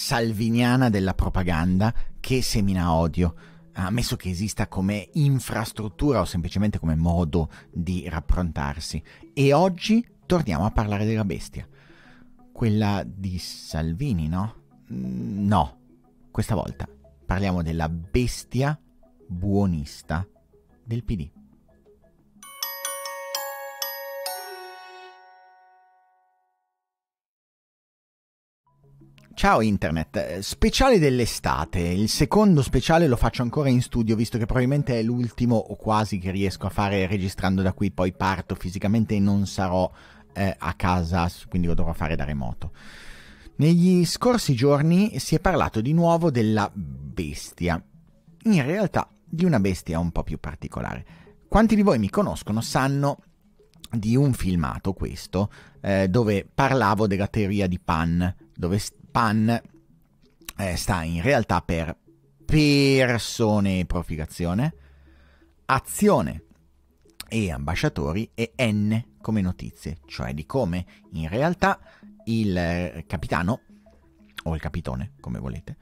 salviniana della propaganda che semina odio, ammesso che esista come infrastruttura o semplicemente come modo di rapprontarsi. E oggi torniamo a parlare della bestia. Quella di Salvini, no? Mm, No, questa volta parliamo della bestia buonista del PD. Ciao Internet, Eh, speciale dell'estate, il secondo speciale lo faccio ancora in studio visto che probabilmente è l'ultimo o quasi che riesco a fare registrando da qui, poi parto fisicamente e non sarò eh, a casa, quindi lo dovrò fare da remoto. Negli scorsi giorni si è parlato di nuovo della bestia, in realtà di una bestia un po' più particolare. Quanti di voi mi conoscono sanno di un filmato questo, eh, dove parlavo della teoria di Pan, dove Pan eh, sta in realtà per persone e profilazione, azione e ambasciatori e N come notizie, cioè di come in realtà il capitano, o il capitone, come volete,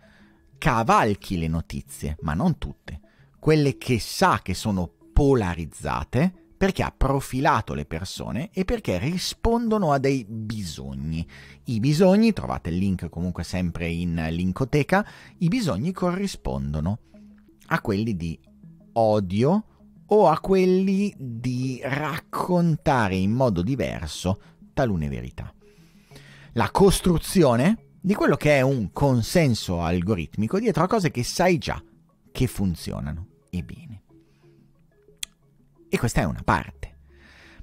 cavalchi le notizie, ma non tutte, quelle che sa che sono polarizzate perché ha profilato le persone e perché rispondono a dei bisogni. I bisogni, trovate il link comunque sempre in linkoteca, i bisogni corrispondono a quelli di odio o a quelli di raccontare in modo diverso talune verità. La costruzione di quello che è un consenso algoritmico dietro a cose che sai già che funzionano e bene. E questa è una parte.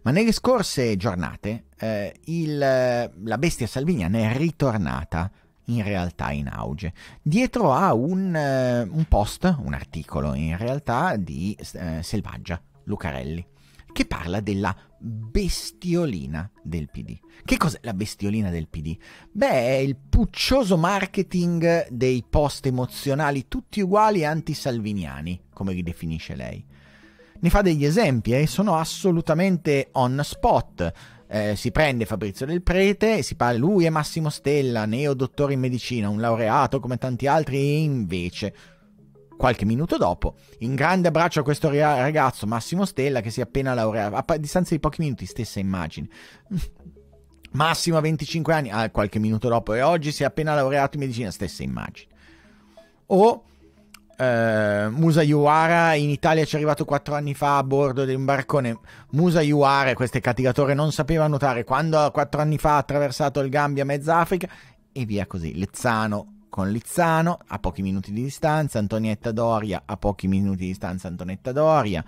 Ma nelle scorse giornate eh, il- la bestia salviniana è ritornata in realtà in auge, dietro a un, eh, un post, un articolo in realtà di eh, Selvaggia, Lucarelli, che parla della bestiolina del PD. Che cos'è la bestiolina del PD? Beh, è il puccioso marketing dei post emozionali tutti uguali antisalviniani, come li definisce lei ne fa degli esempi e sono assolutamente on spot. Eh, si prende Fabrizio del Prete si parla, lui è Massimo Stella, neo dottore in medicina, un laureato come tanti altri, e invece, qualche minuto dopo, in grande abbraccio a questo ragazzo Massimo Stella che si è appena laureato, a distanza di pochi minuti, stessa immagine. Massimo a 25 anni, ah, qualche minuto dopo, e oggi si è appena laureato in medicina, stessa immagine. O eh, Musa Yuara in Italia ci è arrivato quattro anni fa a bordo di un barcone. Musa Yuara, questo cattigatore, non sapeva nuotare quando quattro anni fa ha attraversato il Gambia, mezza Africa e via così. Lezzano con Lizzano a pochi minuti di distanza, Antonietta Doria a pochi minuti di distanza, Antonietta Doria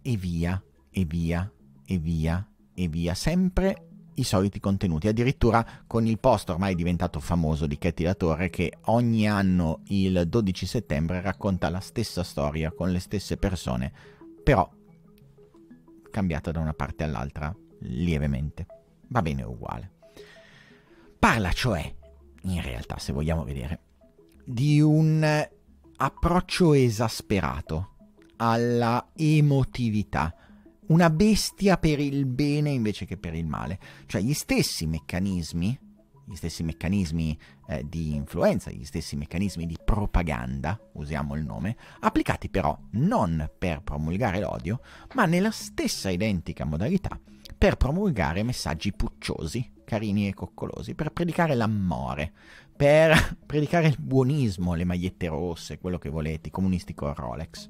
e via, e via, e via, e via. Sempre i soliti contenuti, addirittura con il post ormai diventato famoso di Katy La Torre che ogni anno il 12 settembre racconta la stessa storia con le stesse persone, però cambiata da una parte all'altra lievemente. Va bene uguale. Parla cioè, in realtà se vogliamo vedere, di un approccio esasperato alla emotività, una bestia per il bene invece che per il male. Cioè gli stessi meccanismi, gli stessi meccanismi eh, di influenza, gli stessi meccanismi di propaganda, usiamo il nome, applicati però non per promulgare l'odio, ma nella stessa identica modalità per promulgare messaggi pucciosi, carini e coccolosi, per predicare l'amore, per predicare il buonismo, le magliette rosse, quello che volete, i comunisti con Rolex.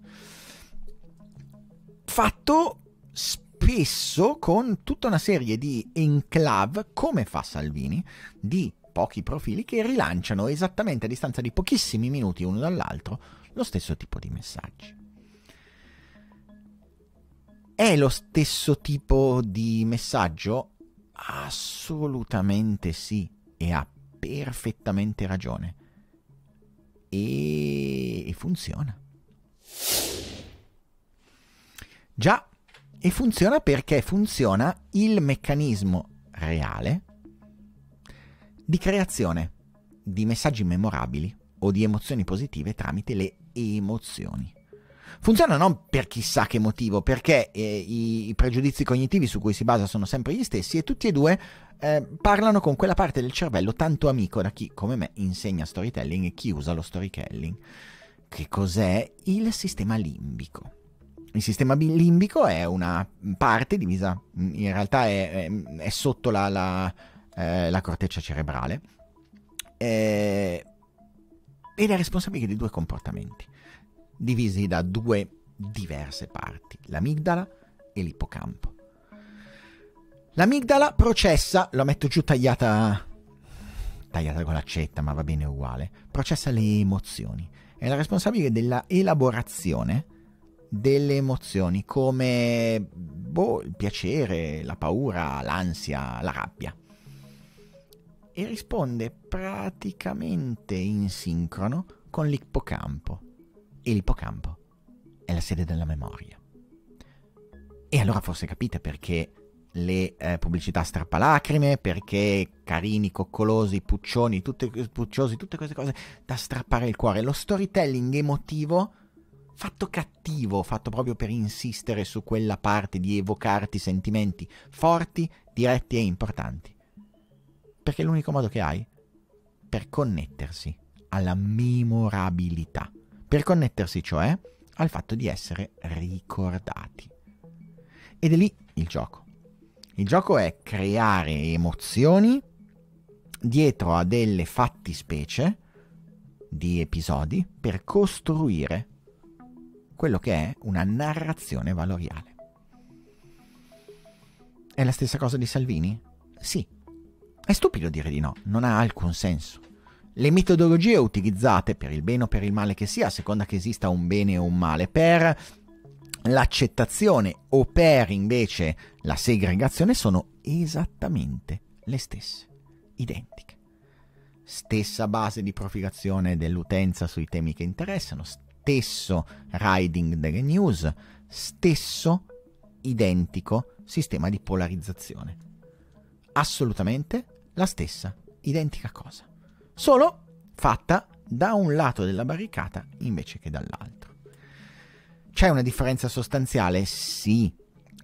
Fatto spesso con tutta una serie di enclave, come fa Salvini, di pochi profili che rilanciano esattamente a distanza di pochissimi minuti uno dall'altro lo stesso tipo di messaggi. È lo stesso tipo di messaggio? Assolutamente sì, e ha perfettamente ragione. E, funziona. Già, e funziona perché funziona il meccanismo reale di creazione di messaggi memorabili o di emozioni positive tramite le emozioni. Funziona non per chissà che motivo, perché eh, i, pregiudizi cognitivi su cui si basa sono sempre gli stessi e tutti e due eh, parlano con quella parte del cervello tanto amico da chi, come me, insegna storytelling e chi usa lo storytelling. Che cos'è il sistema limbico? Il sistema limbico è una parte divisa, in realtà è, è, è sotto la, la, eh, la, corteccia cerebrale eh, ed è responsabile di due comportamenti, divisi da due diverse parti, l'amigdala e l'ippocampo. L'amigdala processa, lo metto giù tagliata, tagliata con l'accetta, ma va bene uguale, processa le emozioni, è la responsabile della elaborazione delle emozioni come boh, il piacere, la paura, l'ansia, la rabbia. E risponde praticamente in sincrono con l'ippocampo. E l'ippocampo è la sede della memoria. E allora forse capite perché le eh, pubblicità strappalacrime, perché carini, coccolosi, puccioni, tutte, pucciosi, tutte queste cose da strappare il cuore. Lo storytelling emotivo fatto cattivo, fatto proprio per insistere su quella parte di evocarti sentimenti forti, diretti e importanti. Perché è l'unico modo che hai per connettersi alla memorabilità, per connettersi cioè al fatto di essere ricordati. Ed è lì il gioco. Il gioco è creare emozioni dietro a delle fattispecie di episodi per costruire quello che è una narrazione valoriale. È la stessa cosa di Salvini? Sì. È stupido dire di no, non ha alcun senso. Le metodologie utilizzate, per il bene o per il male che sia, a seconda che esista un bene o un male, per l'accettazione o per invece la segregazione sono esattamente le stesse, identiche. Stessa base di profilazione dell'utenza sui temi che interessano, stesso riding delle news, stesso identico sistema di polarizzazione. Assolutamente la stessa identica cosa, solo fatta da un lato della barricata invece che dall'altro. C'è una differenza sostanziale? Sì,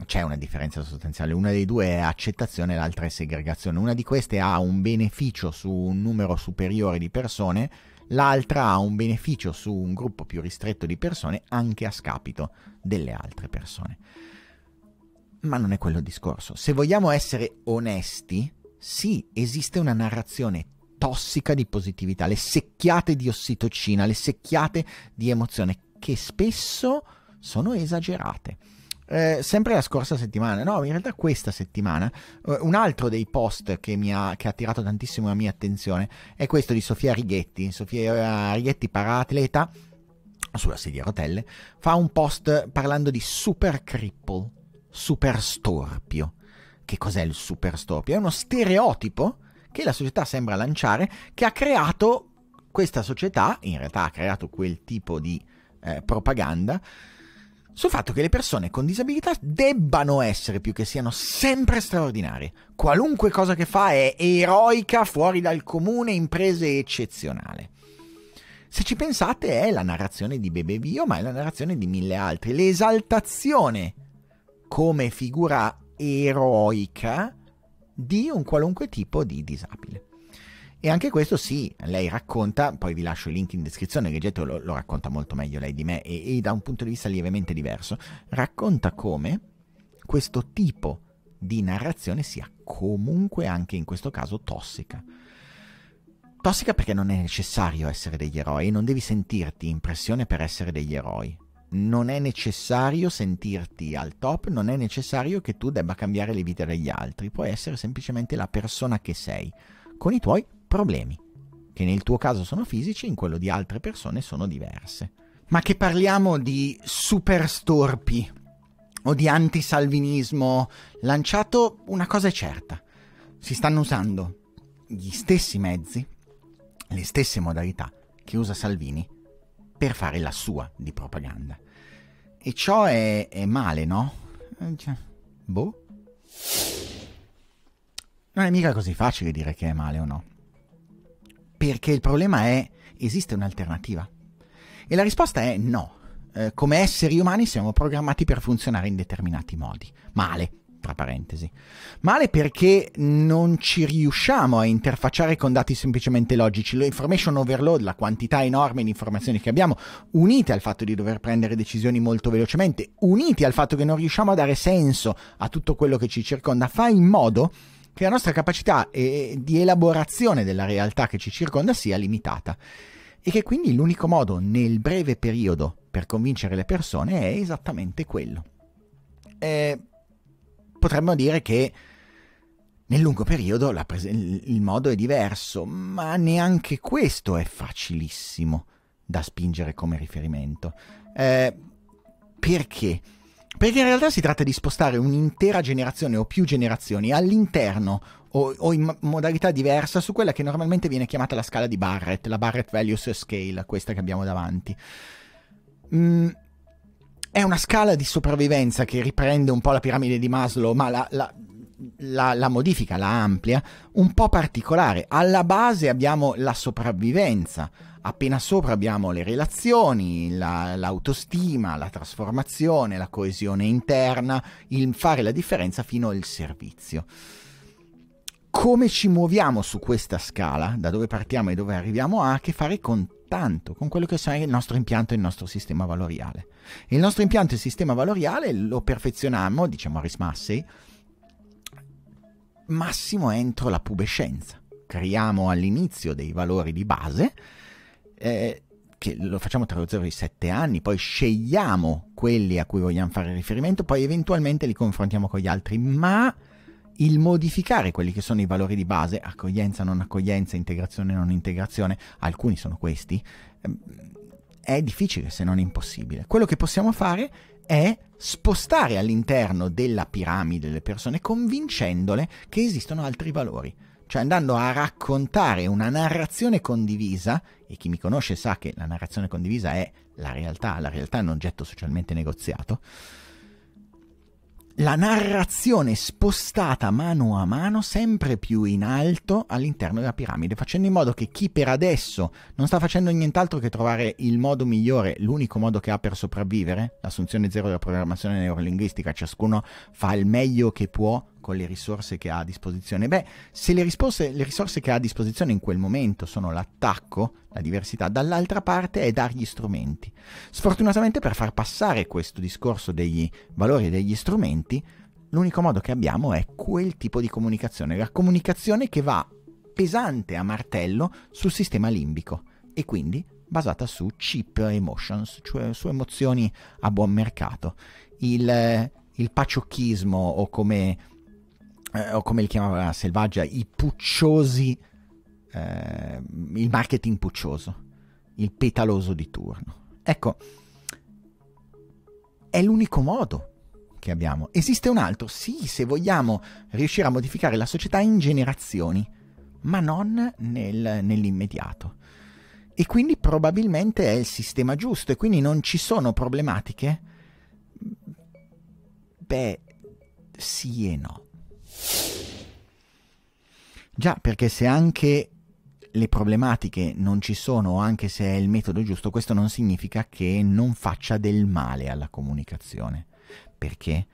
c'è una differenza sostanziale. Una dei due è accettazione, l'altra è segregazione. Una di queste ha un beneficio su un numero superiore di persone, l'altra ha un beneficio su un gruppo più ristretto di persone anche a scapito delle altre persone. Ma non è quello il discorso. Se vogliamo essere onesti, sì, esiste una narrazione tossica di positività, le secchiate di ossitocina, le secchiate di emozione che spesso sono esagerate. Eh, sempre la scorsa settimana, no, in realtà questa settimana, eh, un altro dei post che, ha, che ha attirato tantissimo la mia attenzione è questo di Sofia Righetti. Sofia Righetti, paraatleta, sulla sedia a rotelle, fa un post parlando di super cripple, super storpio. Che cos'è il super storpio? È uno stereotipo che la società sembra lanciare, che ha creato questa società, in realtà ha creato quel tipo di eh, propaganda, sul fatto che le persone con disabilità debbano essere più che siano sempre straordinarie. Qualunque cosa che fa è eroica, fuori dal comune, imprese eccezionale. Se ci pensate è la narrazione di Bebe Bio, ma è la narrazione di mille altri. L'esaltazione come figura eroica di un qualunque tipo di disabile. E anche questo sì, lei racconta, poi vi lascio il link in descrizione, leggete, lo, lo racconta molto meglio lei di me e, e da un punto di vista lievemente diverso, racconta come questo tipo di narrazione sia comunque anche in questo caso tossica. Tossica perché non è necessario essere degli eroi e non devi sentirti in pressione per essere degli eroi. Non è necessario sentirti al top, non è necessario che tu debba cambiare le vite degli altri, puoi essere semplicemente la persona che sei, con i tuoi problemi, che nel tuo caso sono fisici, in quello di altre persone sono diverse. Ma che parliamo di super storpi o di antisalvinismo lanciato, una cosa è certa. Si stanno usando gli stessi mezzi, le stesse modalità che usa Salvini per fare la sua di propaganda. E ciò è, è male, no? Eh, cioè, boh. Non è mica così facile dire che è male o no. Perché il problema è, esiste un'alternativa? E la risposta è no. Eh, come esseri umani siamo programmati per funzionare in determinati modi. Male, tra parentesi. Male perché non ci riusciamo a interfacciare con dati semplicemente logici. L'information overload, la quantità enorme di informazioni che abbiamo, unite al fatto di dover prendere decisioni molto velocemente, uniti al fatto che non riusciamo a dare senso a tutto quello che ci circonda, fa in modo che la nostra capacità eh, di elaborazione della realtà che ci circonda sia limitata e che quindi l'unico modo nel breve periodo per convincere le persone è esattamente quello. Eh, potremmo dire che nel lungo periodo il modo è diverso, ma neanche questo è facilissimo da spingere come riferimento. Eh, perché? Perché in realtà si tratta di spostare un'intera generazione o più generazioni all'interno o, o, in modalità diversa su quella che normalmente viene chiamata la scala di Barrett, la Barrett Values Scale, questa che abbiamo davanti. Mm, è una scala di sopravvivenza che riprende un po' la piramide di Maslow, ma la, la, la, la modifica, la amplia, un po' particolare. Alla base abbiamo la sopravvivenza Appena sopra abbiamo le relazioni, la, l'autostima, la trasformazione, la coesione interna, il fare la differenza fino al servizio. Come ci muoviamo su questa scala, da dove partiamo e dove arriviamo, ha a che fare con tanto, con quello che sarà il nostro impianto e il nostro sistema valoriale. E il nostro impianto e il sistema valoriale lo perfezioniamo, dice Morris Massey, massimo entro la pubescenza. Creiamo all'inizio dei valori di base eh, che lo facciamo tra lo 0 e i 7 anni, poi scegliamo quelli a cui vogliamo fare riferimento, poi eventualmente li confrontiamo con gli altri, ma il modificare quelli che sono i valori di base, accoglienza, non accoglienza, integrazione, non integrazione, alcuni sono questi, ehm, è difficile se non impossibile. Quello che possiamo fare è spostare all'interno della piramide le persone convincendole che esistono altri valori. Cioè andando a raccontare una narrazione condivisa, e chi mi conosce sa che la narrazione condivisa è la realtà, la realtà è un oggetto socialmente negoziato, la narrazione spostata mano a mano sempre più in alto all'interno della piramide, facendo in modo che chi per adesso non sta facendo nient'altro che trovare il modo migliore, l'unico modo che ha per sopravvivere, l'assunzione zero della programmazione neurolinguistica, ciascuno fa il meglio che può con le risorse che ha a disposizione? Beh, se le, risorse, le risorse che ha a disposizione in quel momento sono l'attacco, la diversità, dall'altra parte è dargli strumenti. Sfortunatamente per far passare questo discorso degli valori e degli strumenti, l'unico modo che abbiamo è quel tipo di comunicazione, la comunicazione che va pesante a martello sul sistema limbico e quindi basata su cheap emotions, cioè su emozioni a buon mercato. Il, il paciochismo o come eh, o come li chiamava Selvaggia, i pucciosi, eh, il marketing puccioso, il petaloso di turno. Ecco, è l'unico modo che abbiamo. Esiste un altro? Sì, se vogliamo riuscire a modificare la società in generazioni, ma non nel, nell'immediato. E quindi probabilmente è il sistema giusto e quindi non ci sono problematiche? Beh, sì e no. Già, perché se anche le problematiche non ci sono, anche se è il metodo giusto, questo non significa che non faccia del male alla comunicazione. Perché?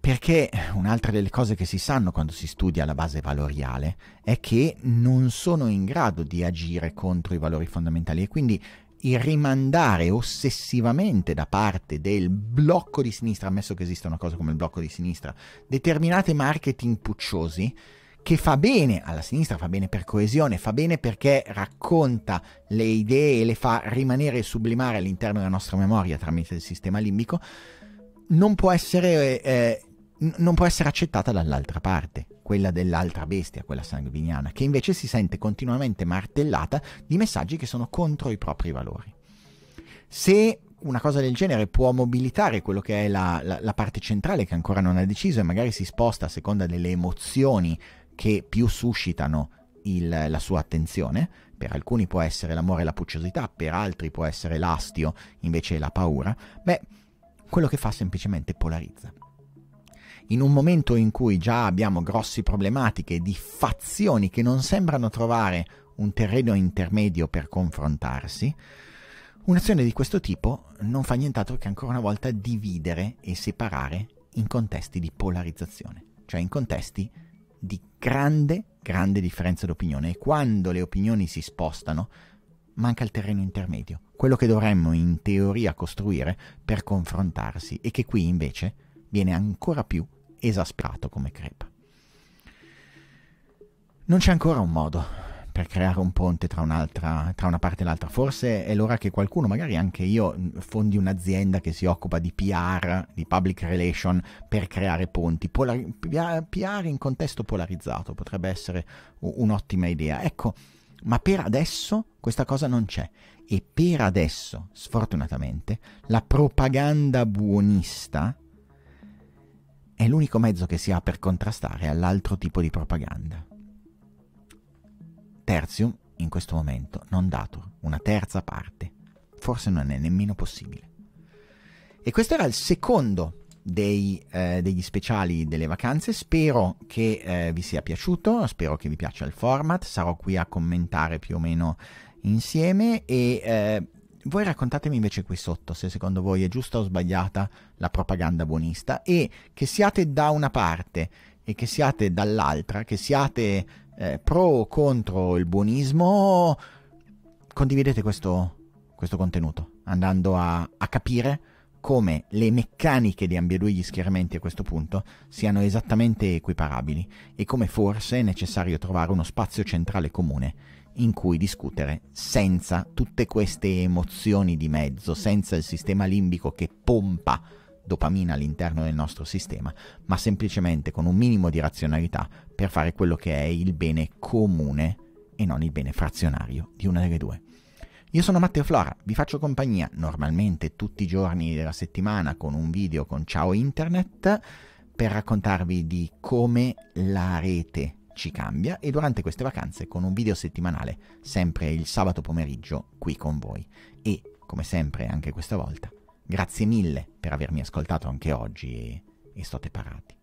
Perché un'altra delle cose che si sanno quando si studia la base valoriale è che non sono in grado di agire contro i valori fondamentali e quindi il rimandare ossessivamente da parte del blocco di sinistra, ammesso che esista una cosa come il blocco di sinistra, determinate marketing pucciosi, che fa bene alla sinistra, fa bene per coesione, fa bene perché racconta le idee e le fa rimanere e sublimare all'interno della nostra memoria tramite il sistema limbico, non può essere, eh, non può essere accettata dall'altra parte, quella dell'altra bestia, quella sanguiniana, che invece si sente continuamente martellata di messaggi che sono contro i propri valori. Se una cosa del genere può mobilitare quello che è la, la, la parte centrale che ancora non ha deciso e magari si sposta a seconda delle emozioni che più suscitano il, la sua attenzione. Per alcuni può essere l'amore e la pucciosità, per altri può essere l'astio, invece la paura. Beh, quello che fa semplicemente polarizza. In un momento in cui già abbiamo grosse problematiche di fazioni che non sembrano trovare un terreno intermedio per confrontarsi, un'azione di questo tipo non fa nient'altro che ancora una volta dividere e separare in contesti di polarizzazione, cioè in contesti di grande, grande differenza d'opinione. E quando le opinioni si spostano manca il terreno intermedio, quello che dovremmo in teoria costruire per confrontarsi e che qui invece viene ancora più esasperato come crepa. Non c'è ancora un modo per creare un ponte tra, tra, una parte e l'altra. Forse è l'ora che qualcuno, magari anche io, fondi un'azienda che si occupa di PR, di public relation, per creare ponti. Polar- PR in contesto polarizzato potrebbe essere un'ottima idea. Ecco, ma per adesso questa cosa non c'è. E per adesso, sfortunatamente, la propaganda buonista è l'unico mezzo che si ha per contrastare all'altro tipo di propaganda. Tertium, in questo momento, non dato una terza parte. Forse non è nemmeno possibile. E questo era il secondo dei, eh, degli speciali delle vacanze. Spero che eh, vi sia piaciuto, spero che vi piaccia il format. Sarò qui a commentare più o meno insieme e eh, voi raccontatemi invece qui sotto se secondo voi è giusta o sbagliata la propaganda buonista e che siate da una parte e che siate dall'altra, che siate eh, pro o contro il buonismo, condividete questo, questo contenuto, andando a, a capire come le meccaniche di ambedue gli schieramenti a questo punto siano esattamente equiparabili e come forse è necessario trovare uno spazio centrale comune in cui discutere senza tutte queste emozioni di mezzo, senza il sistema limbico che pompa dopamina all'interno del nostro sistema, ma semplicemente con un minimo di razionalità per fare quello che è il bene comune e non il bene frazionario di una delle due. Io sono Matteo Flora, vi faccio compagnia normalmente tutti i giorni della settimana con un video con Ciao Internet per raccontarvi di come la rete ci cambia e durante queste vacanze con un video settimanale sempre il sabato pomeriggio qui con voi. E come sempre anche questa volta Grazie mille per avermi ascoltato anche oggi e, e state parati.